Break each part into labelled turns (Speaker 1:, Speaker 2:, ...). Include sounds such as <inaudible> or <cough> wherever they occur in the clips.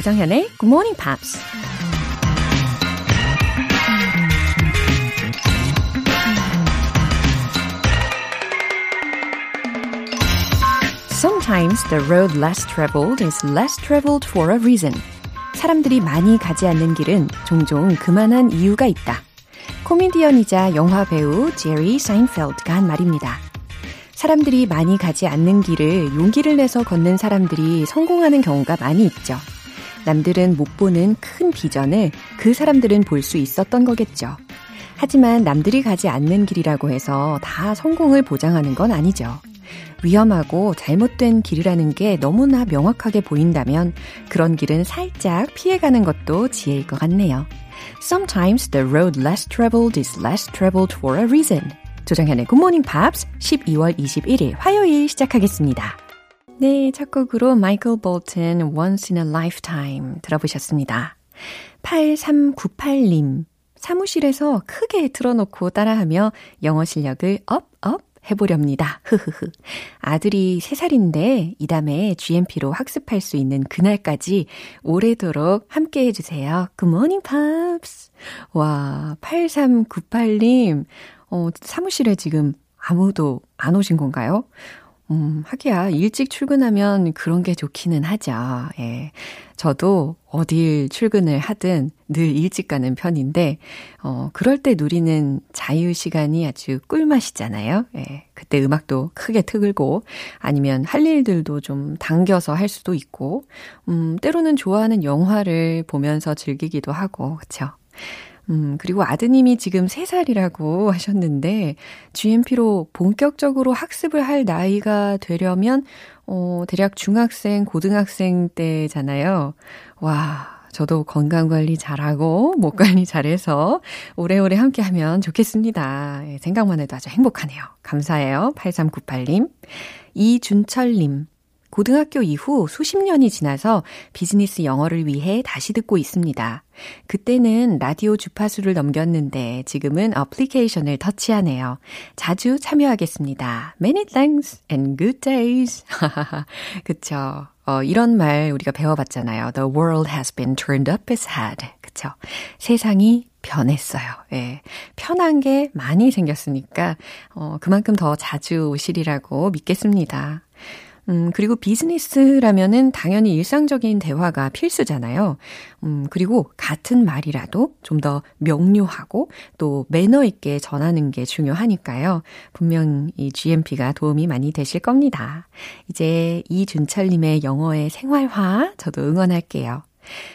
Speaker 1: 조정현의 Good Morning Pops. Sometimes the road less traveled is less traveled for a reason. 사람들이 많이 가지 않는 길은 종종 그만한 이유가 있다. 코미디언이자 영화 배우 제리 사인펠드가 한 말입니다. 사람들이 많이 가지 않는 길을 용기를 내서 걷는 사람들이 성공하는 경우가 많이 있죠. 남들은 못 보는 큰 비전을 그 사람들은 볼 수 있었던 거겠죠. 하지만 남들이 가지 않는 길이라고 해서 다 성공을 보장하는 건 아니죠. 위험하고 잘못된 길이라는 게 너무나 명확하게 보인다면 그런 길은 살짝 피해가는 것도 지혜일 것 같네요. Sometimes the road less traveled is less traveled for a reason. 조정현의 Good Morning Pops 12월 21일 화요일 시작하겠습니다. 네, 첫 곡으로 마이클 볼튼 Once in a Lifetime 들어보셨습니다. 8398님 사무실에서 크게 틀어놓고 따라하며 영어 실력을 up, up 해보렵니다. 흐흐흐. 아들이 3살인데 이 다음에 GMP로 학습할 수 있는 그날까지 오래도록 함께 해주세요. Good morning, Pops. 와, 8398님. 어, 사무실에 지금 아무도 안 오신 건가요? 음, 하기야, 일찍 출근하면 그런 게 좋기는 하죠. 예. 저도 어딜 출근을 하든 늘 일찍 가는 편인데, 어, 그럴 때 누리는 자유 시간이 아주 꿀맛이잖아요. 예. 그때 음악도 크게 틀고, 아니면 할 일들도 좀 당겨서 할 수도 있고, 음, 때로는 좋아하는 영화를 보면서 즐기기도 하고, 그쵸. 음, 그리고 아드님이 지금 3살이라고 하셨는데, GMP로 본격적으로 학습을 할 나이가 되려면, 어, 대략 중학생, 고등학생 때잖아요. 와, 저도 건강 관리 잘하고, 목 관리 잘해서, 오래오래 함께 하면 좋겠습니다. 예, 생각만 해도 아주 행복하네요. 감사해요. 8398님. 이준철님. 고등학교 이후 수십 년이 지나서 비즈니스 영어를 위해 다시 듣고 있습니다. 그때는 라디오 주파수를 넘겼는데 지금은 어플리케이션을 터치하네요. 자주 참여하겠습니다. Many thanks and good days. <laughs> 그쵸. 어, 이런 말 우리가 배워봤잖아요. The world has been turned up its head. 그쵸. 세상이 변했어요. 예. 편한 게 많이 생겼으니까, 어, 그만큼 더 자주 오시리라고 믿겠습니다. 음, 그리고 비즈니스라면은 당연히 일상적인 대화가 필수잖아요. 음, 그리고 같은 말이라도 좀 더 명료하고 또 매너 있게 전하는 게 중요하니까요. 분명 이 GMP가 도움이 많이 되실 겁니다. 이제 이준철님의 영어의 생활화 저도 응원할게요.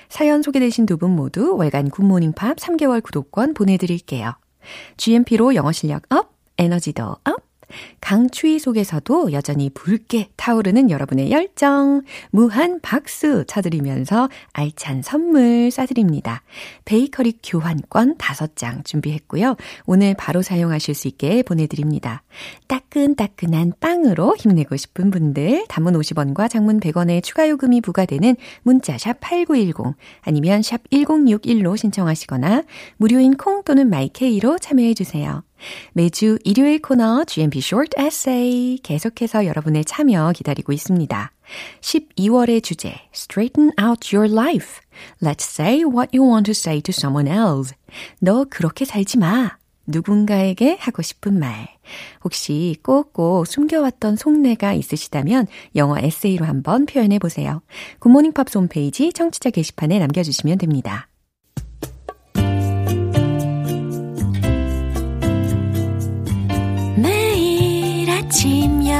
Speaker 1: 사연 소개되신 두 분 모두 월간 굿모닝 팝 3개월 구독권 보내드릴게요. GMP로 영어 실력 up, 에너지도 up, 강추위 속에서도 여전히 붉게 타오르는 여러분의 열정, 무한 박수 쳐드리면서 알찬 선물 쏴드립니다. 베이커리 교환권 5장 준비했고요. 오늘 바로 사용하실 수 있게 보내드립니다. 따끈따끈한 빵으로 힘내고 싶은 분들, 단문 50원과 장문 100원의 추가 요금이 부과되는 문자 샵 8910 아니면 샵 1061로 신청하시거나 무료인 콩 또는 마이케이로 참여해주세요. 매주 일요일 코너 GMP Short Essay 계속해서 여러분의 참여 기다리고 있습니다. 12월의 주제 Straighten out your life. Let's say what you want to say to someone else. 너 그렇게 살지 마. 누군가에게 하고 싶은 말. 혹시 꼭꼭 숨겨왔던 속내가 있으시다면 영어 에세이로 한번 표현해 보세요. 굿모닝 팝스 홈페이지 청취자 게시판에 남겨주시면 됩니다.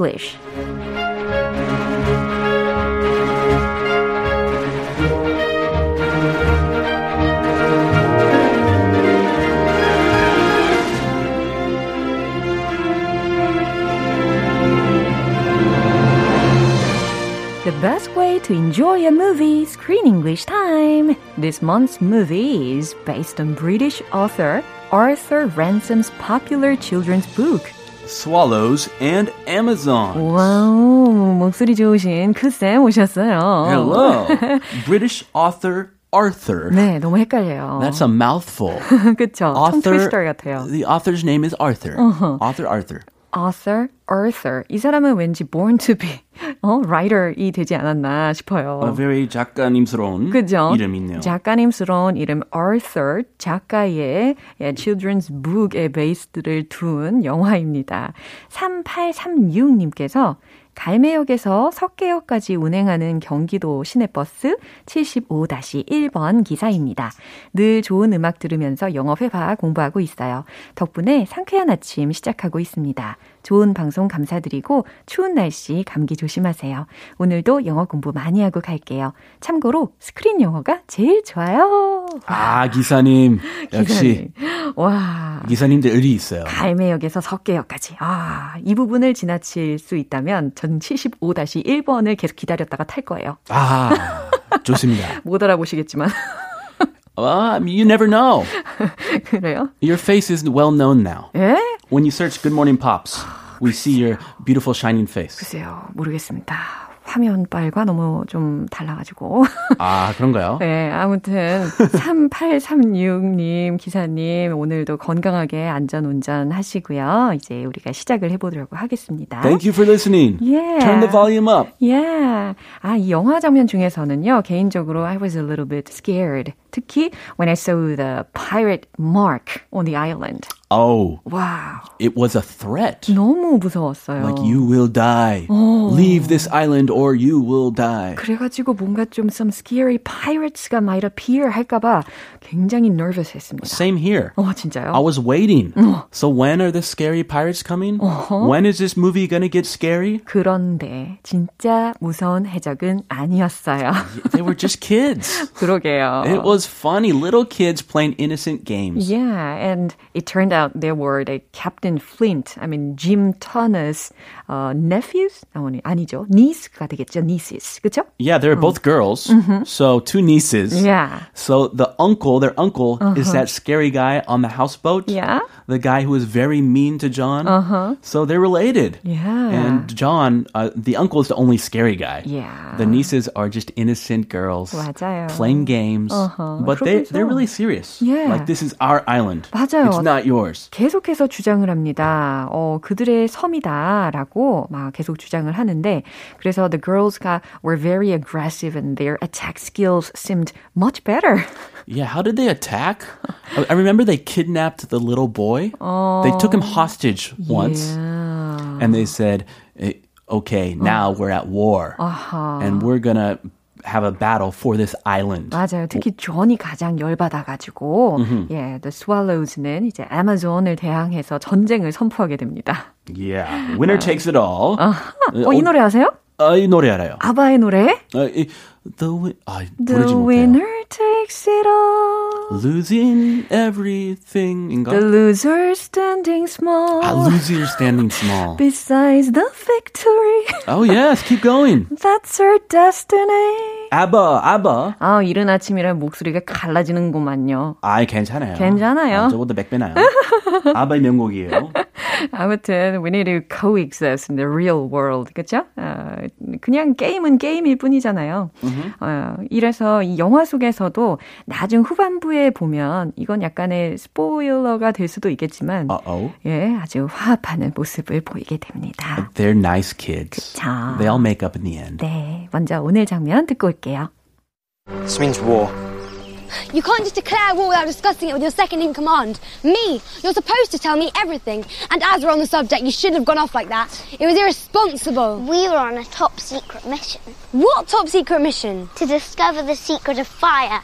Speaker 1: English. The best way to enjoy a movie screen English time. This month's movie is based on British author Arthur Ransom's popular children's book.
Speaker 2: Swallows and Amazon.
Speaker 1: 와우, 목소리 좋으신 크쌤 오셨어요.
Speaker 2: Hello. <laughs> British author Arthur.
Speaker 1: 네, 너무 헷갈려요.
Speaker 2: That's a mouthful. <laughs>
Speaker 1: 그쵸.
Speaker 2: author,
Speaker 1: 트위스터 같아요.
Speaker 2: The author's name is Arthur.
Speaker 1: Uh-huh.
Speaker 2: Author Arthur.
Speaker 1: Arthur, Arthur. 이 사람은 왠지 born to be <laughs> 어, writer이 되지 않았나 싶어요.
Speaker 2: A very 작가님스러운
Speaker 1: 그죠?
Speaker 2: 이름이네요.
Speaker 1: 작가님스러운 이름 Arthur 작가의 예, children's book에 베이스를 둔 영화입니다. 3836님께서 갈매역에서 석계역까지 운행하는 경기도 시내버스 75-1번 기사입니다. 늘 좋은 음악 들으면서 영어 회화 공부하고 있어요. 덕분에 상쾌한 아침 시작하고 있습니다. 좋은 방송 감사드리고 추운 날씨 감기 조심하세요. 오늘도 영어 공부 많이 하고 갈게요. 참고로 스크린 영어가 제일 좋아요.
Speaker 2: 아, 기사님. <laughs> 역시
Speaker 1: 기사님. 와.
Speaker 2: 기사님들 의리 있어요.
Speaker 1: 갈매역에서 석계역까지. 아, 이 부분을 지나칠 수 있다면 전 75-1번을 계속 기다렸다가 탈 거예요.
Speaker 2: 아, 좋습니다. <laughs>
Speaker 1: 못 알아보시겠지만.
Speaker 2: Well, you never know. <laughs>
Speaker 1: 그래요?
Speaker 2: Your face is well known now.
Speaker 1: 예?
Speaker 2: When you search Good Morning Pops, we see your beautiful shining face.
Speaker 1: 글쎄요, 모르겠습니다. 화면 빨과 너무 좀 달라가지고.
Speaker 2: 아, 그런가요?
Speaker 1: 네, 아무튼 3836님 기사님 오늘도 건강하게 안전 운전 하시고요. 이제 우리가 시작을 해보도록 하겠습니다.
Speaker 2: Thank you for listening.
Speaker 1: Yeah.
Speaker 2: Turn the volume up.
Speaker 1: Yeah. 아, 이 영화 장면 중에서는요, 개인적으로 I was a little bit scared. 특히 when I saw the pirate mark on the island.
Speaker 2: Oh,
Speaker 1: 와우.
Speaker 2: it was a threat.
Speaker 1: 너무 무서웠어요.
Speaker 2: Like you will die. Leave this island or you will die.
Speaker 1: 그래가지고 뭔가 좀 some scary pirates가 might appear 할까봐 굉장히 nervous 했습니다.
Speaker 2: Same here.
Speaker 1: 어, 진짜요?
Speaker 2: I was waiting. So when are the scary pirates coming? When is this movie gonna get scary?
Speaker 1: 그런데 진짜 무서운 해적은 아니었어요.
Speaker 2: They were just kids. <laughs>
Speaker 1: 그러게요.
Speaker 2: It was funny. Little kids playing innocent games.
Speaker 1: Yeah, and it turned out they were the Captain Flint, I mean Jim Turner's uh, nephews? 아니, 아니죠. niece가 되겠죠. nieces. 그쵸?
Speaker 2: Yeah, they're both girls. So two nieces.
Speaker 1: Yeah.
Speaker 2: So the uncle, their uncle, is that scary guy on the houseboat.
Speaker 1: Yeah.
Speaker 2: The guy who was very mean to John. Uh-huh. So they're related.
Speaker 1: Yeah.
Speaker 2: And John, uh, the uncle is the only scary guy.
Speaker 1: Yeah.
Speaker 2: The nieces are just innocent girls
Speaker 1: 맞아요.
Speaker 2: playing games.
Speaker 1: Uh-huh.
Speaker 2: But they,
Speaker 1: 그러면서-
Speaker 2: they're really serious.
Speaker 1: Yeah.
Speaker 2: Like, this is our island.
Speaker 1: 맞아요.
Speaker 2: It's not yours.
Speaker 1: 계속해서 주장을 합니다. 어, 그들의 섬이다라고 막 계속 주장을 하는데 그래서 the girls got, were very aggressive and their attack skills seemed much better. <laughs>
Speaker 2: Yeah, how did they attack? I I remember they kidnapped the little boy. They took him hostage once.
Speaker 1: Yeah.
Speaker 2: and they said, eh, "Okay, now we're at war, and we're gonna have a battle for this island."
Speaker 1: 맞아요. 특히 존이 가장 열받아가지고, 예, The Swallows는 이제 아마존을 대항해서 전쟁을 선포하게 됩니다.
Speaker 2: Yeah, winner takes it all.
Speaker 1: 어, 이 노래 아세요?
Speaker 2: 아, 이 노래 알아요.
Speaker 1: 아바의 노래?
Speaker 2: 아, 이, the win, 아,
Speaker 1: The
Speaker 2: 부르지 못해요.
Speaker 1: winner takes it all.
Speaker 2: Losing everything인가?
Speaker 1: The loser standing small.
Speaker 2: 아, losing standing small.
Speaker 1: Besides the victory.
Speaker 2: Oh yes, keep going.
Speaker 1: That's our destiny.
Speaker 2: ABBA, ABBA.
Speaker 1: 아, 이른 아침이라 목소리가 갈라지는구만요.
Speaker 2: 아, 괜찮아요.
Speaker 1: 괜찮아요.
Speaker 2: 아, 저보다 100배 나요. <laughs> 아바의 명곡이에요.
Speaker 1: 아무튼 we need to coexist in the real world. 그쵸? 어, 그냥 게임은 게임일 뿐이잖아요. 어, 이래서 이 영화 속에서도 나중 후반부에 보면 이건 약간의 스포일러가 될 수도 있겠지만
Speaker 2: Uh-oh.
Speaker 1: 예, 아주 화합하는 모습을 보이게 됩니다.
Speaker 2: They're nice kids.
Speaker 1: 그쵸.
Speaker 2: They all make up in the end.
Speaker 1: 네, 먼저 오늘 장면 듣고 올게요.
Speaker 3: This means war.
Speaker 4: You can't just declare war without discussing it with your second in command. Me. You're supposed to tell me everything. And as we're on the subject, you shouldn't have gone off like that. It was irresponsible.
Speaker 5: We were on a top secret mission
Speaker 4: What top secret mission?
Speaker 5: to discover the secret of fire.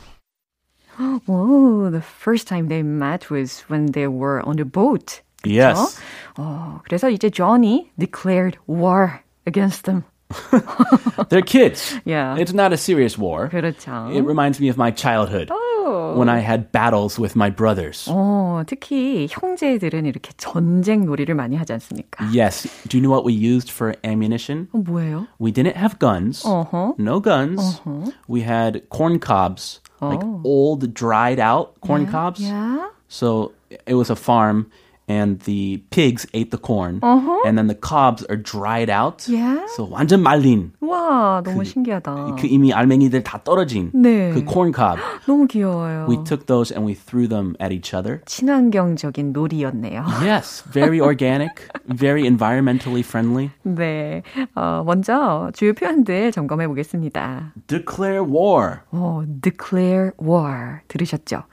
Speaker 5: <gasps>
Speaker 1: Oh, the first time they met was when they were on the boat. 그쵸?
Speaker 2: Yes.
Speaker 1: 어, 그래서 이제 Johnny declared war against them. <laughs>
Speaker 2: They're kids.
Speaker 1: Yeah.
Speaker 2: It's not a serious war.
Speaker 1: 그렇죠.
Speaker 2: It reminds me of my childhood.
Speaker 1: Oh,
Speaker 2: when I had battles with my brothers.
Speaker 1: 어, 특히 형제들은 이렇게 전쟁 놀이를 많이 하지 않습니까?
Speaker 2: Yes. Do you know what we used for ammunition?
Speaker 1: 어, 뭐예요?
Speaker 2: We didn't have guns.
Speaker 1: Uh-huh.
Speaker 2: No guns.
Speaker 1: Uh-huh.
Speaker 2: We had corn cobs, like
Speaker 1: Oh.
Speaker 2: old dried out corn cobs.
Speaker 1: Yeah.
Speaker 2: So it was a farm and the pigs ate the corn
Speaker 1: Uh-huh.
Speaker 2: and then the cobs are dried out.
Speaker 1: Yeah.
Speaker 2: So 완전 말린.
Speaker 1: 와, 너무 신기하다.
Speaker 2: 그 이미 알맹이들 다 떨어진
Speaker 1: 네.
Speaker 2: 그 corn cob. <gasps>
Speaker 1: 너무 귀여워요.
Speaker 2: We took those and we threw them at each other.
Speaker 1: 친환경적인 놀이였네요. <laughs>
Speaker 2: Yes, very organic, very environmentally friendly.
Speaker 1: 네. 어, 먼저 주요 표현들 점검해 보겠습니다.
Speaker 2: Declare war.
Speaker 1: 어, declare war 들으셨죠?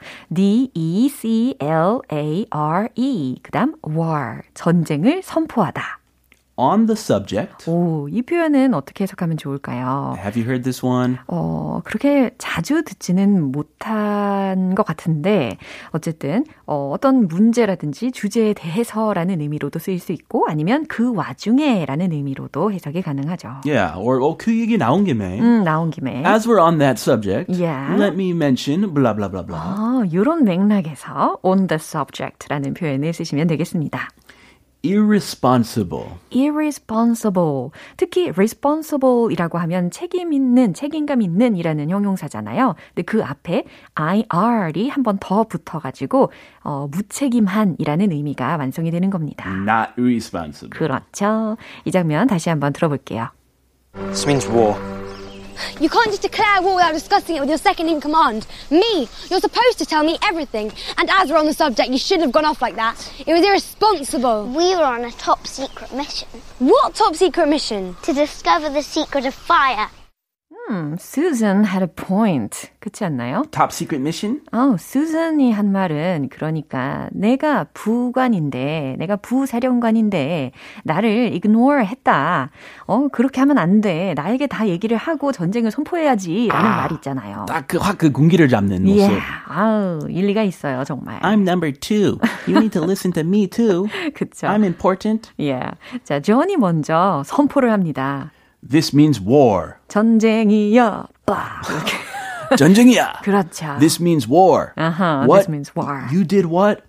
Speaker 1: D-E-C-L-A-R-E 그 다음 war 전쟁을 선포하다.
Speaker 2: On the subject.
Speaker 1: 오, 이 표현은 어떻게 해석하면 좋을까요?
Speaker 2: Have you heard this one?
Speaker 1: 어, 그렇게 자주 듣지는 못한 것 같은데, 어쨌든, 어, 어떤 문제라든지 주제에 대해서라는 의미로도 쓰일 수 있고, 아니면 그 와중에 라는 의미로도 해석이 가능하죠.
Speaker 2: Yeah, or oh, 그 얘기 나온 김에.
Speaker 1: 음, 나온 김에.
Speaker 2: As we're on that subject,
Speaker 1: Yeah.
Speaker 2: let me mention blah blah blah blah.
Speaker 1: 아, 요런 맥락에서 on the subject라는 표현을 쓰시면 되겠습니다.
Speaker 2: Irresponsible.
Speaker 1: irresponsible. 특히 responsible이라고 하면 책임 있는, 책임감 있는 이라는 형용사잖아요. 근데 그 앞에 ir이 한 번 더 붙어가지고, 어, 무책임한이라는 의미가 완성이 되는 겁니다.
Speaker 2: Not irresponsible.
Speaker 1: 그렇죠. 이 장면 다시 한번 들어볼게요.
Speaker 3: This means war.
Speaker 4: You can't just declare war without discussing it with your second in command. Me. You're supposed to tell me everything. And as we're on the subject, you shouldn't have gone off like that. It was irresponsible.
Speaker 5: We were on a top secret mission
Speaker 4: What top secret mission?
Speaker 5: to discover the secret of fire.
Speaker 1: 음, Susan had a point. 그렇지 않나요?
Speaker 2: Top secret mission?
Speaker 1: 어, 수잔이 한 말은 그러니까 내가 부관인데, 내가 부사령관인데 나를 ignore 했다. 어, 그렇게 하면 안 돼. 나에게 다 얘기를 하고 전쟁을 선포해야지라는
Speaker 2: 아,
Speaker 1: 말 있잖아요.
Speaker 2: 딱 그 확그 공기를 잡는 모습.
Speaker 1: 예, 아우 일리가 있어요 정말.
Speaker 2: I'm number two. You need to listen to me too. <laughs>
Speaker 1: 그쵸?
Speaker 2: I'm important.
Speaker 1: 예, 자 존이 먼저 선포를 합니다.
Speaker 2: This means war.
Speaker 1: 전쟁이야. 빠.
Speaker 2: 전쟁이야.
Speaker 1: 그렇죠.
Speaker 2: This means war.
Speaker 1: 아하,
Speaker 2: what?
Speaker 1: this means war.
Speaker 2: You did what?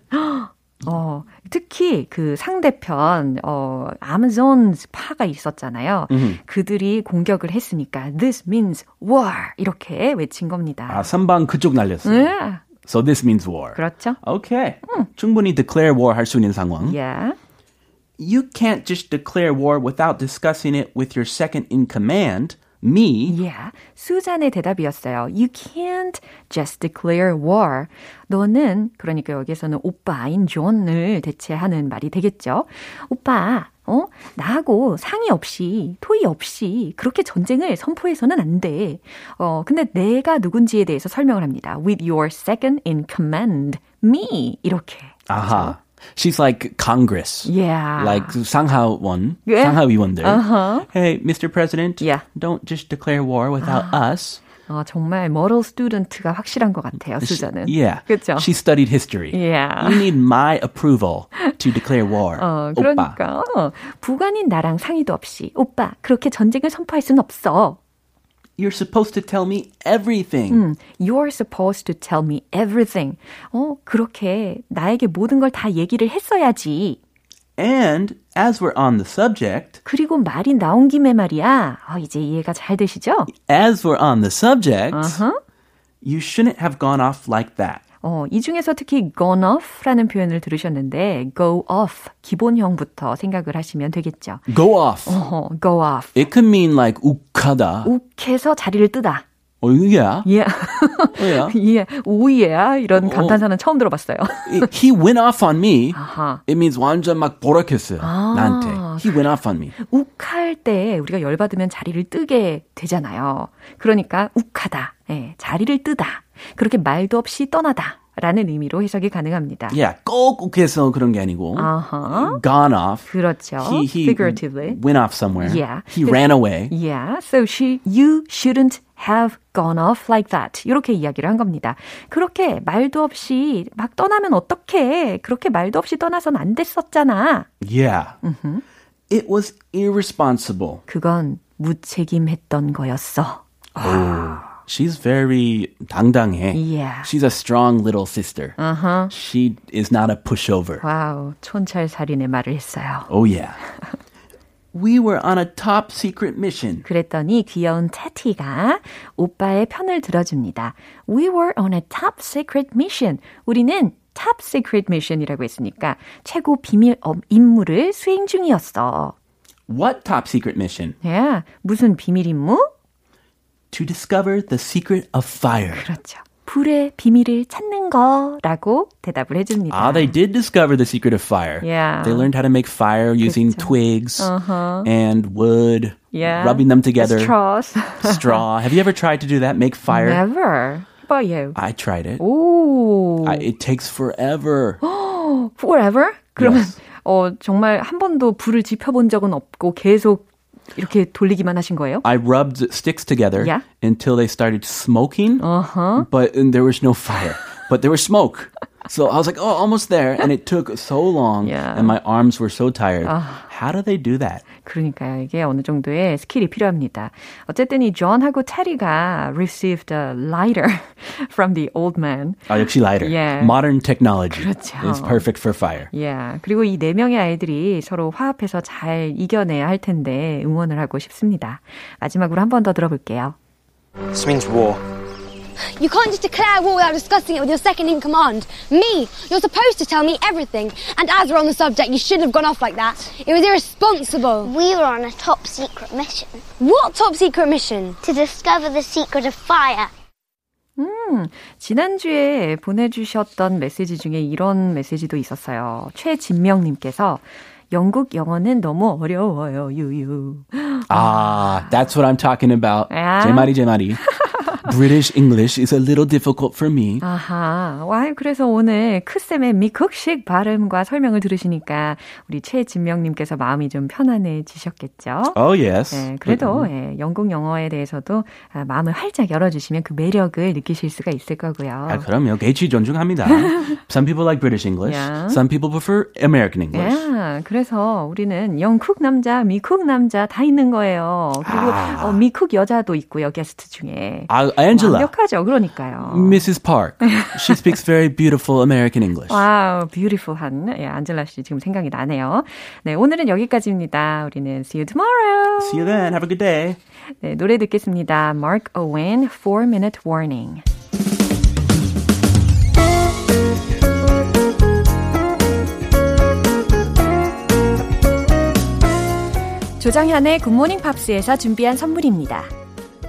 Speaker 1: 어, 특히 그 상대편 어 아마존 파가 있었잖아요. 그들이 공격을 했으니까 this means war 이렇게 외친 겁니다.
Speaker 2: 아, 선방 그쪽 날렸어요.
Speaker 1: 네,
Speaker 2: So this means war.
Speaker 1: 그렇죠?
Speaker 2: Okay. 충분히 declare war 할 수 있는 상황.
Speaker 1: Yeah.
Speaker 2: You can't just declare war without discussing it with your second in command, me.
Speaker 1: Yeah. 수잔의 대답이었어요. You can't just declare war. 너는 그러니까 여기서는 오빠인 존을 대체하는 말이 되겠죠. 오빠, 어? 나하고 상의 없이, 토의 없이 그렇게 전쟁을 선포해서는 안 돼. 어, 근데 내가 누군지에 대해서 설명을 합니다. With your second in command, me. 이렇게.
Speaker 2: Aha. She's like Congress.
Speaker 1: Yeah.
Speaker 2: Like 상하원,
Speaker 1: Yeah.
Speaker 2: 상하위원들.
Speaker 1: Uh-huh.
Speaker 2: Hey, Mr. President.
Speaker 1: Yeah.
Speaker 2: Don't just declare war without us. <gasps>
Speaker 1: 어, 정말 moral student가 확실한 것 같아요, 수잔은.
Speaker 2: Yeah.
Speaker 1: 그렇죠?
Speaker 2: She studied history.
Speaker 1: Yeah.
Speaker 2: You need my approval to declare war. <laughs>
Speaker 1: 어,
Speaker 2: 오빠.
Speaker 1: 그러니까 어, 부관인 나랑 상의도 없이 오빠 그렇게 전쟁을 선포할 수는 없어.
Speaker 2: You're supposed to tell me everything.
Speaker 1: 음, You're supposed to tell me everything. 어, 그렇게 나에게 모든 걸 다 얘기를 했어야지.
Speaker 2: And as we're on the subject,
Speaker 1: 그리고 말이 나온 김에 말이야. 어, 이제 이해가 잘 되시죠?
Speaker 2: as we're on the subject,
Speaker 1: Uh-huh.
Speaker 2: you shouldn't have gone off like that.
Speaker 1: 어, 이 중에서 특히 gone off라는 표현을 들으셨는데 go off 기본형부터 생각을 하시면 되겠죠.
Speaker 2: Go off.
Speaker 1: 어, go off.
Speaker 2: It could mean like 욱하다.
Speaker 1: 욱해서 자리를 뜨다.
Speaker 2: 어, yeah.
Speaker 1: 예.
Speaker 2: yeah. <laughs>
Speaker 1: 예. 오예. 이런 감탄사는 처음 들어봤어요.
Speaker 2: He went off on me.
Speaker 1: 아하.
Speaker 2: It means 완전 막 보락했어요. 나한테. He went off on me.
Speaker 1: 욱할 때 우리가 열받으면 자리를 뜨게 되잖아요. 그러니까 욱하다, 예, 자리를 뜨다, 그렇게 말도 없이 떠나다 라는 의미로 해석이 가능합니다.
Speaker 2: Yeah, 꼭 욱해서 그런 게 아니고.
Speaker 1: 아하.
Speaker 2: Gone off.
Speaker 1: 그렇죠.
Speaker 2: He, he
Speaker 1: figuratively.
Speaker 2: went off somewhere.
Speaker 1: Yeah.
Speaker 2: He ran away.
Speaker 1: Yeah, so she, you shouldn't have gone off like that. 이렇게 이야기를 한 겁니다. 그렇게 말도 없이 막 떠나면 어떡해. 그렇게 말도 없이 떠나선 안 됐었잖아.
Speaker 2: Yeah. It was irresponsible.
Speaker 1: 그건 무책임했던 거였어. 아,
Speaker 2: She's very 당당해.
Speaker 1: Yeah.
Speaker 2: She's a strong little sister.
Speaker 1: Uh-huh.
Speaker 2: She is not a pushover.
Speaker 1: 와우, 촌철살인의 말을 했어요.
Speaker 2: Oh yeah. We were on a top secret mission.
Speaker 1: 그랬더니 귀여운 테티가 오빠의 편을 들어줍니다. We were on a top secret mission. 우리는 top secret mission이라고 했으니까 최고 비밀 임무를 수행 중이었어.
Speaker 2: What top secret mission?
Speaker 1: Yeah, 무슨 비밀 임무?
Speaker 2: To discover the secret of fire.
Speaker 1: 그렇죠. 불의 비밀을 찾는 거라고 대답을 해줍니다.
Speaker 2: Ah, they did discover the secret of fire.
Speaker 1: Yeah.
Speaker 2: They learned how to make fire using
Speaker 1: 그렇죠.
Speaker 2: twigs
Speaker 1: Uh-huh.
Speaker 2: and wood,
Speaker 1: Yeah.
Speaker 2: rubbing them together.
Speaker 1: Straws. <laughs>
Speaker 2: Straw. Have you ever tried to do that? Make fire?
Speaker 1: Never. How about you?
Speaker 2: I tried it.
Speaker 1: 오.
Speaker 2: I, it takes forever. <gasps>
Speaker 1: Forever? 그러면
Speaker 2: Yes.
Speaker 1: 어 정말 한 번도 불을 지펴본 적은 없고 계속 이렇게 돌리기만 하신 거예요?
Speaker 2: I rubbed sticks together
Speaker 1: Yeah.
Speaker 2: until they started smoking,
Speaker 1: Uh-huh.
Speaker 2: but and there was no fire, but there was smoke. So I was like, oh, almost there. And it took so long,
Speaker 1: Yeah.
Speaker 2: and my arms were so tired. How do they do that?
Speaker 1: 그러니까요. 이게 어느 정도의 스킬이 필요합니다. 어쨌든 이 존하고 테리가 received a lighter from the old man.
Speaker 2: 아, 역시 lighter.
Speaker 1: Yeah.
Speaker 2: Modern technology
Speaker 1: 그렇죠.
Speaker 2: is perfect for fire.
Speaker 1: Yeah. 그리고 이 네 명의 아이들이 서로 화합해서 잘 이겨내야 할 텐데 응원을 하고 싶습니다. 마지막으로 한 번 더 들어볼게요.
Speaker 3: This means war.
Speaker 4: You can't just declare war without discussing it with your second in command. Me! You're supposed to tell me everything. And as we're on the subject, you shouldn't have gone off like that. It was irresponsible.
Speaker 5: We were on a top secret mission
Speaker 4: What top secret mission?
Speaker 5: to discover the secret of fire.
Speaker 1: 지난주에 보내주셨던 메시지 중에 이런 메시지도 있었어요. 최진명님께서 영국 영어는 너무 어려워요, 유유.
Speaker 2: Ah, <gasps> that's what I'm talking about.
Speaker 1: 아.
Speaker 2: 제 말이 제 말이. British English is a little difficult for me.
Speaker 1: 아하. 와, 그래서 오늘 크쌤의 미국식 발음과 설명을 들으시니까 우리 최진명님께서 마음이 좀 편안해지셨겠죠?
Speaker 2: Oh yes.
Speaker 1: 네, 그래도 예, 영국 영어에 대해서도 아, 마음을 활짝 열어주시면 그 매력을 느끼실 수가 있을 거고요.
Speaker 2: 아, 그럼요. 개취 존중합니다. <laughs> Some people like British English.
Speaker 1: Yeah.
Speaker 2: Some people prefer American English.
Speaker 1: 야, 그래서 우리는 영국 남자, 미국 남자 다 있는 거예요. 그리고
Speaker 2: 아.
Speaker 1: 어, 미국 여자도 있고요, 게스트 중에.
Speaker 2: 아, Angela.
Speaker 1: 완벽하죠, 그러니까요.
Speaker 2: Mrs. Park. She speaks very beautiful American English.
Speaker 1: 와우, 뷰티풀한 예, 안젤라 씨 지금 생각이 나네요. 네, 오늘은 여기까지입니다. 우리는 see you tomorrow.
Speaker 2: See you then. Have a good day.
Speaker 1: 네, 노래 듣겠습니다. Mark Owen, 4 Minute Warning. 조정현의 굿모닝 팝스에서 준비한 선물입니다.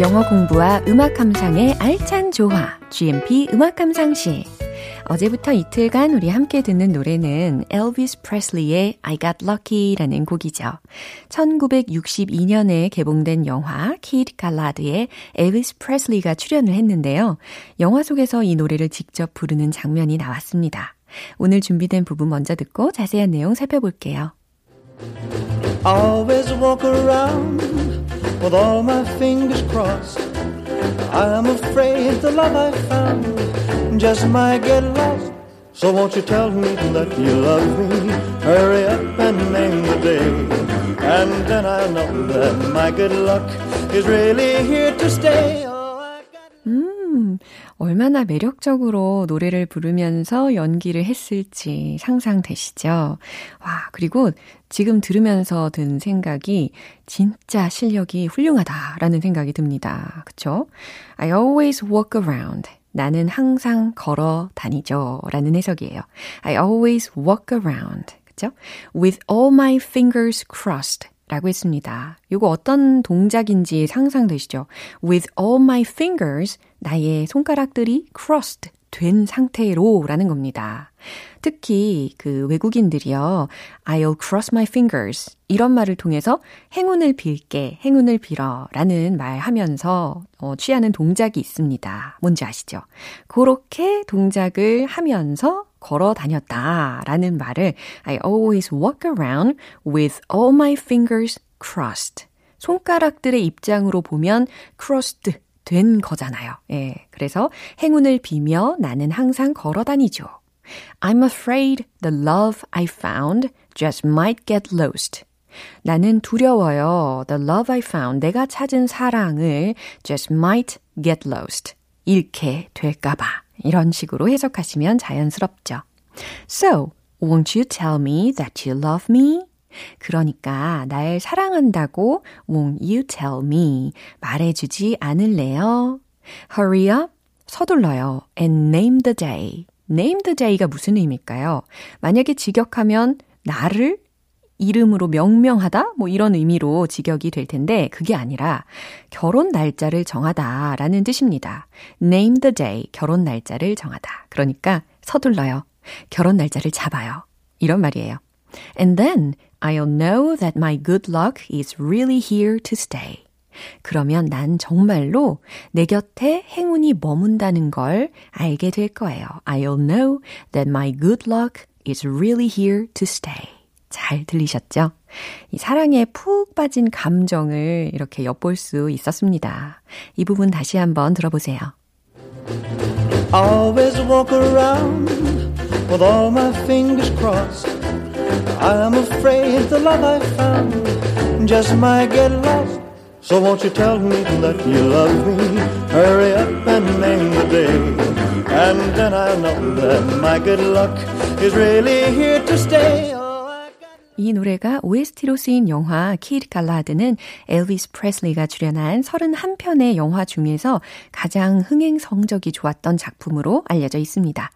Speaker 1: 영어 공부와 음악 감상의 알찬 조화 GMP 음악 감상실 어제부터 이틀간 우리 함께 듣는 노래는 엘비스 프레슬리의 I Got Lucky라는 곡이죠. 1962년에 개봉된 영화 Kid Galahad에 엘비스 프레슬리가 출연을 했는데요. 영화 속에서 이 노래를 직접 부르는 장면이 나왔습니다. 오늘 준비된 부분 먼저 듣고 자세한 내용 살펴볼게요.
Speaker 6: always walk around with all my fingers crossed. I'm afraid the love I found just might get lost. So won't you tell me that you love me? Hurry up and name the day. And then I'll know that my good luck is really here to stay. Oh, I
Speaker 1: 음, 얼마나 매력적으로 노래를 부르면서 연기를 했을지 상상되시죠? 와, 그리고 지금 들으면서 든 생각이 진짜 실력이 훌륭하다라는 생각이 듭니다. 그쵸? I always walk around. 나는 항상 걸어 다니죠. 라는 해석이에요. I always walk around. 그쵸? With all my fingers crossed. 라고 했습니다. 이거 어떤 동작인지 상상되시죠? With all my fingers, 나의 손가락들이 crossed, 된 상태로 라는 겁니다. 특히 그 외국인들이요. I'll cross my fingers. 이런 말을 통해서 행운을 빌게, 행운을 빌어 라는 말 하면서 어, 취하는 동작이 있습니다. 뭔지 아시죠? 그렇게 동작을 하면서 걸어 다녔다 라는 말을 I always walk around with all my fingers crossed. 손가락들의 입장으로 보면 crossed 된 거잖아요. 예. 그래서 행운을 비며 나는 항상 걸어 다니죠. I'm afraid the love I found just might get lost. 나는 두려워요. The love I found. 내가 찾은 사랑을 just might get lost. 잃게 될까봐. 이런 식으로 해석하시면 자연스럽죠. So, won't you tell me that you love me? 그러니까 날 사랑한다고 won't you tell me 말해주지 않을래요? Hurry up, 서둘러요. And name the day. name the day가 무슨 의미일까요? 만약에 직역하면 나를 이름으로 명명하다? 뭐 이런 의미로 직역이 될 텐데 그게 아니라 결혼 날짜를 정하다 라는 뜻입니다. name the day, 결혼 날짜를 정하다. 그러니까 서둘러요. 결혼 날짜를 잡아요. 이런 말이에요. And then I'll know that my good luck is really here to stay. 그러면 난 정말로 내 곁에 행운이 머문다는 걸 알게 될 거예요. I'll know that my good luck is really here to stay. 잘 들리셨죠? 이 사랑에 푹 빠진 감정을 이렇게 엿볼 수 있었습니다. 이 부분 다시 한번 들어보세요.
Speaker 6: Always walk around with all my fingers crossed. I'm afraid the love I found just might get lost. So won't you tell me that you love me? Hurry up and name the day. And then I'll know that my good luck is really here to stay.
Speaker 1: 이 노래가 OST로 쓰인 영화 키드 갈라드는 엘비스 프레슬리가 출연한 31편의 영화 중에서 가장 흥행 성적이 좋았던 작품으로 알려져 있습니다.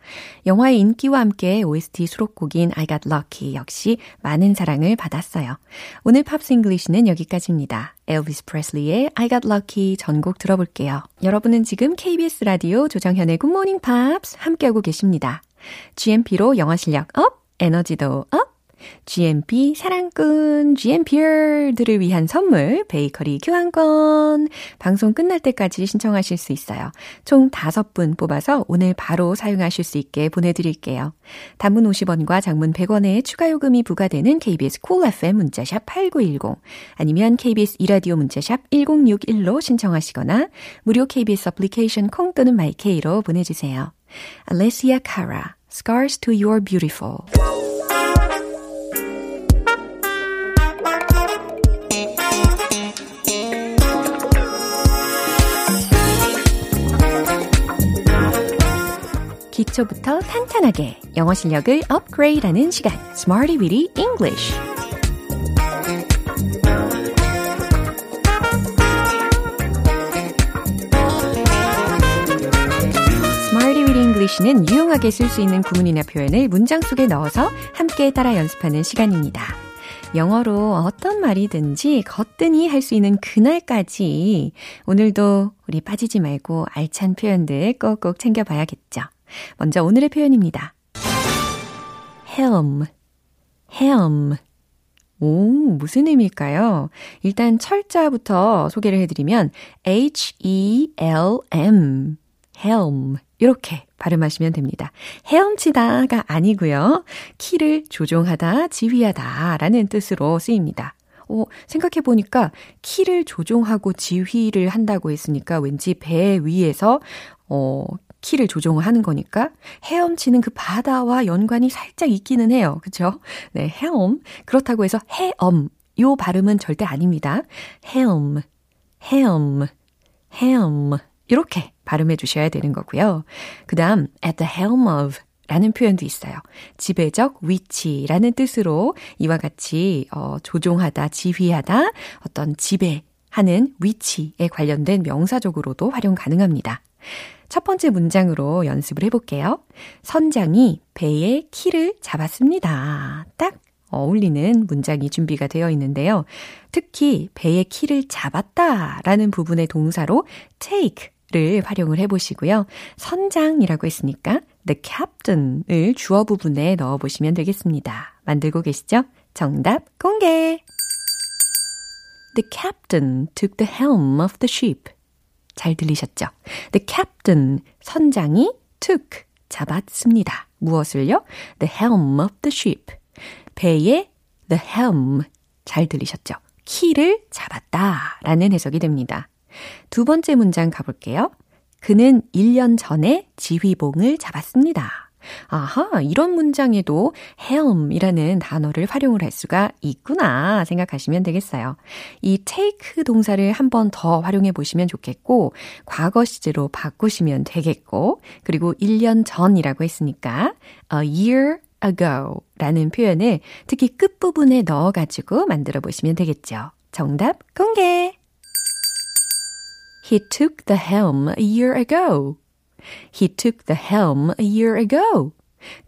Speaker 1: 영화의 인기와 함께 OST 수록곡인 I Got Lucky 역시 많은 사랑을 받았어요. 오늘 Pops English는 여기까지입니다. 엘비스 프레슬리의 I Got Lucky 전곡 들어볼게요. 여러분은 지금 KBS 라디오 조정현의 Morning Pops 함께하고 계십니다. GMP로 영어 실력 up, 에너지도 up, GMP 사랑꾼 GMP들을 위한 선물 베이커리 교환권 방송 끝날 때까지 신청하실 수 있어요. 총 5분 뽑아서 오늘 바로 사용하실 수 있게 보내드릴게요. 단문 50원과 장문 100원의 추가 요금이 부과되는 KBS 콜 cool FM 문자샵 8910 아니면 KBS 이라디오 문자샵 1061로 신청하시거나 무료 KBS 애플리케이션 콩 또는 마이케이로 보내주세요. Alessia Cara, Scars to Your Beautiful 기초부터 탄탄하게 영어 실력을 업그레이드하는 시간 Smarty Weedy English English는 유용하게 쓸 수 있는 구문이나 표현을 문장 속에 넣어서 함께 따라 연습하는 시간입니다. 영어로 어떤 말이든지 거뜬히 할 수 있는 그날까지 오늘도 우리 빠지지 말고 알찬 표현들 꼭꼭 챙겨봐야겠죠. 먼저 오늘의 표현입니다. helm, helm. 오, 무슨 의미일까요? 일단 철자부터 소개를 해드리면 H-E-L-M, helm. 이렇게 발음하시면 됩니다. 헤엄치다가 아니고요. 키를 조종하다, 지휘하다 라는 뜻으로 쓰입니다. 어, 생각해보니까 키를 조종하고 지휘를 한다고 했으니까 왠지 배 위에서 어, 키를 조정을 하는 거니까 헤엄치는 그 바다와 연관이 살짝 있기는 해요. 그쵸? 네, 헤엄. 그렇다고 해서 헤엄. 요 발음은 절대 아닙니다. 헤엄, 헤엄, 헤엄. 이렇게 발음해 주셔야 되는 거고요. 그 다음, at the helm of 라는 표현도 있어요. 지배적 위치라는 뜻으로 이와 같이 어, 조종하다, 지휘하다, 어떤 지배하는 위치에 관련된 명사적으로도 활용 가능합니다. 첫 번째 문장으로 연습을 해볼게요. 선장이 배의 키를 잡았습니다. 딱 어울리는 문장이 준비가 되어 있는데요. 특히 배의 키를 잡았다 라는 부분의 동사로 take 를 활용을 해보시고요. 선장이라고 했으니까 the captain을 주어 부분에 넣어보시면 되겠습니다. 만들고 계시죠? 정답 공개! The captain took the helm of the ship. 잘 들리셨죠? The captain, 선장이 took, 잡았습니다. 무엇을요? The helm of the ship. 배의 the helm. 잘 들리셨죠? 키를 잡았다 라는 해석이 됩니다. 두 번째 문장 가볼게요. 그는 1년 전에 지휘봉을 잡았습니다. 아하, 이런 문장에도 helm이라는 단어를 활용을 할 수가 있구나 생각하시면 되겠어요. 이 take 동사를 한 번 더 활용해 보시면 좋겠고, 과거 시제로 바꾸시면 되겠고, 그리고 1년 전이라고 했으니까 a year ago 라는 표현을 특히 끝부분에 넣어가지고 만들어 보시면 되겠죠. 정답 공개! He took the helm a year ago. He took the helm a year ago.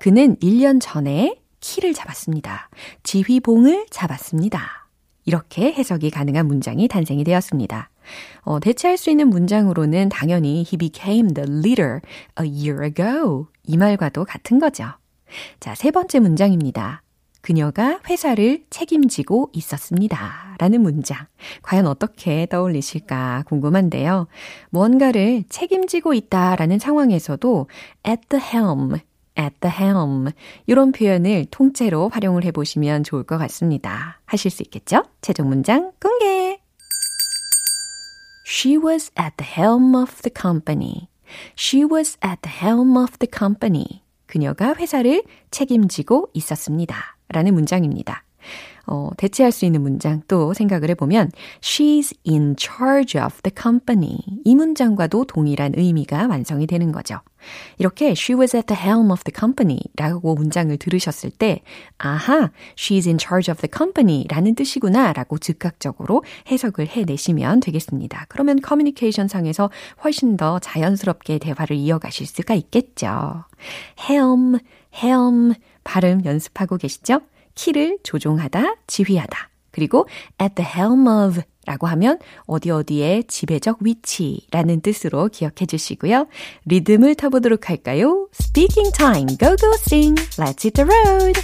Speaker 1: 그는 1년 전에 키를 잡았습니다. 지휘봉을 잡았습니다. 이렇게 해석이 가능한 문장이 탄생이 되었습니다. 어, 대체할 수 있는 문장으로는 당연히 he became the leader a year ago. 이 말과도 같은 거죠. 자, 세 번째 문장입니다. 그녀가 회사를 책임지고 있었습니다. 라는 문장. 과연 어떻게 떠올리실까 궁금한데요. 뭔가를 책임지고 있다 라는 상황에서도 at the helm, at the helm 이런 표현을 통째로 활용을 해보시면 좋을 것 같습니다. 하실 수 있겠죠? 최종 문장 공개! She was at the helm of the company. She was at the helm of the company. 그녀가 회사를 책임지고 있었습니다. 라는 문장입니다. 어, 대체할 수 있는 문장 또 생각을 해보면 She's in charge of the company. 이 문장과도 동일한 의미가 완성이 되는 거죠. 이렇게 She was at the helm of the company 라고 문장을 들으셨을 때 아하, She's in charge of the company 라는 뜻이구나 라고 즉각적으로 해석을 해내시면 되겠습니다. 그러면 커뮤니케이션 상에서 훨씬 더 자연스럽게 대화를 이어가실 수가 있겠죠. helm, helm 발음 연습하고 계시죠? 키를 조종하다, 지휘하다. 그리고 at the helm of 라고 하면 어디 어디에 지배적 위치라는 뜻으로 기억해 주시고요. 리듬을 타보도록 할까요? Speaking time, go go sing, let's hit the road.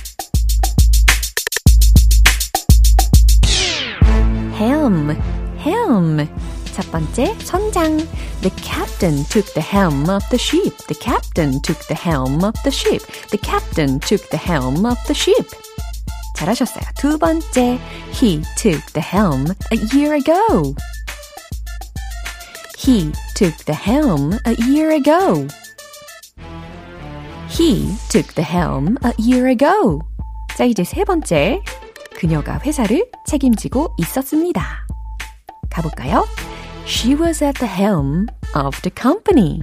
Speaker 1: helm, helm. 첫 번째, 선장. The captain took the helm of the ship. The captain took the helm of the ship. The captain took the helm of the ship. 잘하셨어요. 두 번째, he took the helm a year ago. He took the helm a year ago. He took the helm a year ago. 자, 이제 세 번째. 그녀가 회사를 책임지고 있었습니다. 가볼까요? She was at the helm of the company.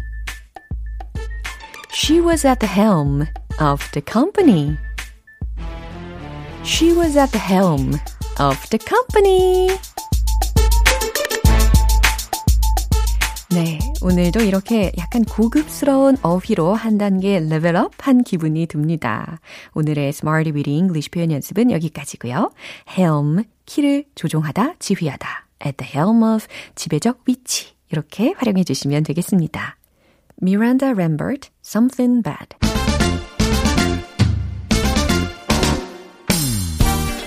Speaker 1: She was at the helm of the company. She was at the helm of the company. 네, 오늘도 이렇게 약간 고급스러운 어휘로 한 단계 레벨업 한 기분이 듭니다. 오늘의 Smarty Weedy English 표현 연습은 여기까지고요. helm, 키를 조종하다, 지휘하다. At the helm of, 지배적 위치. 이렇게 활용해 주시면 되겠습니다. Miranda Lambert, Something Bad.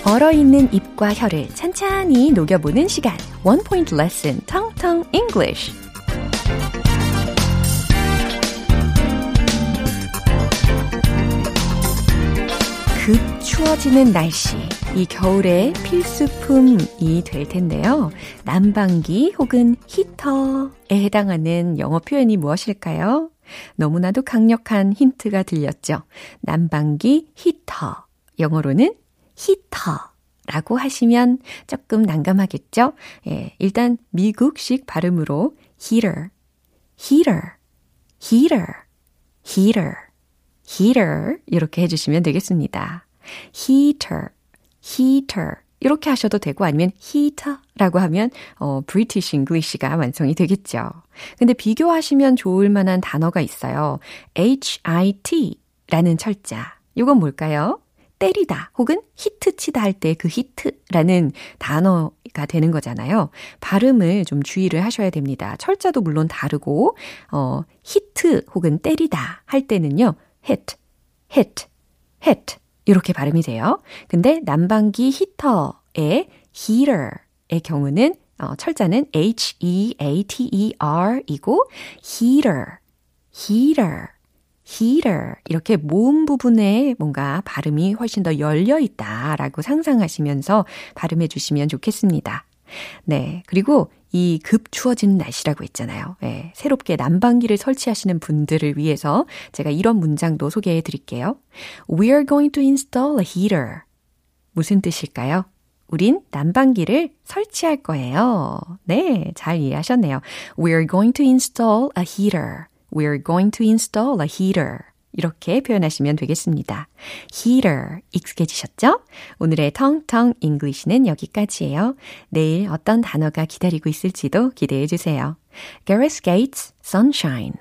Speaker 1: 얼어있는 입과 혀를 찬찬히 녹여보는 시간. One Point Lesson, 텅텅 English. 급 추워지는 날씨. 이 겨울의 필수품이 될 텐데요. 난방기 혹은 히터에 해당하는 영어 표현이 무엇일까요? 너무나도 강력한 힌트가 들렸죠. 난방기, 히터. 영어로는 히터 라고 하시면 조금 난감하겠죠? 예, 일단 미국식 발음으로 heater, heater, heater, heater, heater 이렇게 해주시면 되겠습니다. heater, heater 이렇게 하셔도 되고 아니면 heater라고 하면 어 British English가 완성이 되겠죠. 근데 비교하시면 좋을 만한 단어가 있어요. HIT라는 철자. 이건 뭘까요? 때리다 혹은 히트 치다 할 때 그 히트라는 단어가 되는 거잖아요. 발음을 좀 주의를 하셔야 됩니다. 철자도 물론 다르고 어 히트 혹은 때리다 할 때는요. hit, hit, hit 이렇게 발음이 돼요. 근데 난방기 히터의 heater의 경우는 어, 철자는 H-E-A-T-E-R이고 heater, heater, heater 이렇게 모음 부분에 뭔가 발음이 훨씬 더 열려 있다라고 상상하시면서 발음해 주시면 좋겠습니다. 네. 그리고 이 급 추워지는 날씨라고 했잖아요. 네, 새롭게 난방기를 설치하시는 분들을 위해서 제가 이런 문장도 소개해 드릴게요. We're going to install a heater. 무슨 뜻일까요? 우린 난방기를 설치할 거예요. 네, 잘 이해하셨네요. We're going to install a heater. We're going to install a heater. 이렇게 표현하시면 되겠습니다. heater 익숙해지셨죠? 오늘의 텅텅 English는 여기까지예요. 내일 어떤 단어가 기다리고 있을지도 기대해 주세요. Gareth Gates, Sunshine.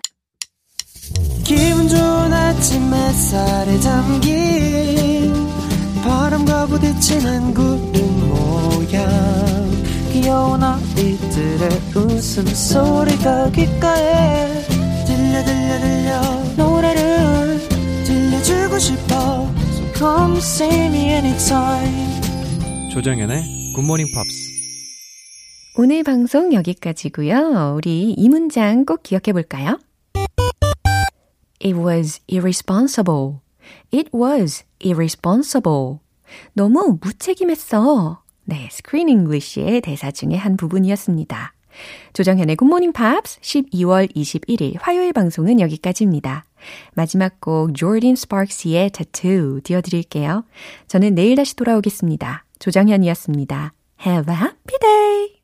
Speaker 7: 기분 좋은 아침 햇살에 담긴 바람과 부딪히는 구름 모양 귀여운 아이들의 웃음소리가 귓가에 들려 들려 들려 노래를 싶어 So come see me anytime
Speaker 8: 조정현의 굿모닝 팝스
Speaker 1: 오늘 방송 여기까지고요. 우리 이 문장 꼭 기억해 볼까요? It was irresponsible. It was irresponsible. 너무 무책임했어. 네, Screen English의 대사 중에 한 부분이었습니다. 조정현의 굿모닝 팝스 12월 21일 화요일 방송은 여기까지입니다. 마지막 곡 조던 스파크스의 타투 띄워드릴게요. 저는 내일 다시 돌아오겠습니다. 조정현이었습니다. Have a happy day!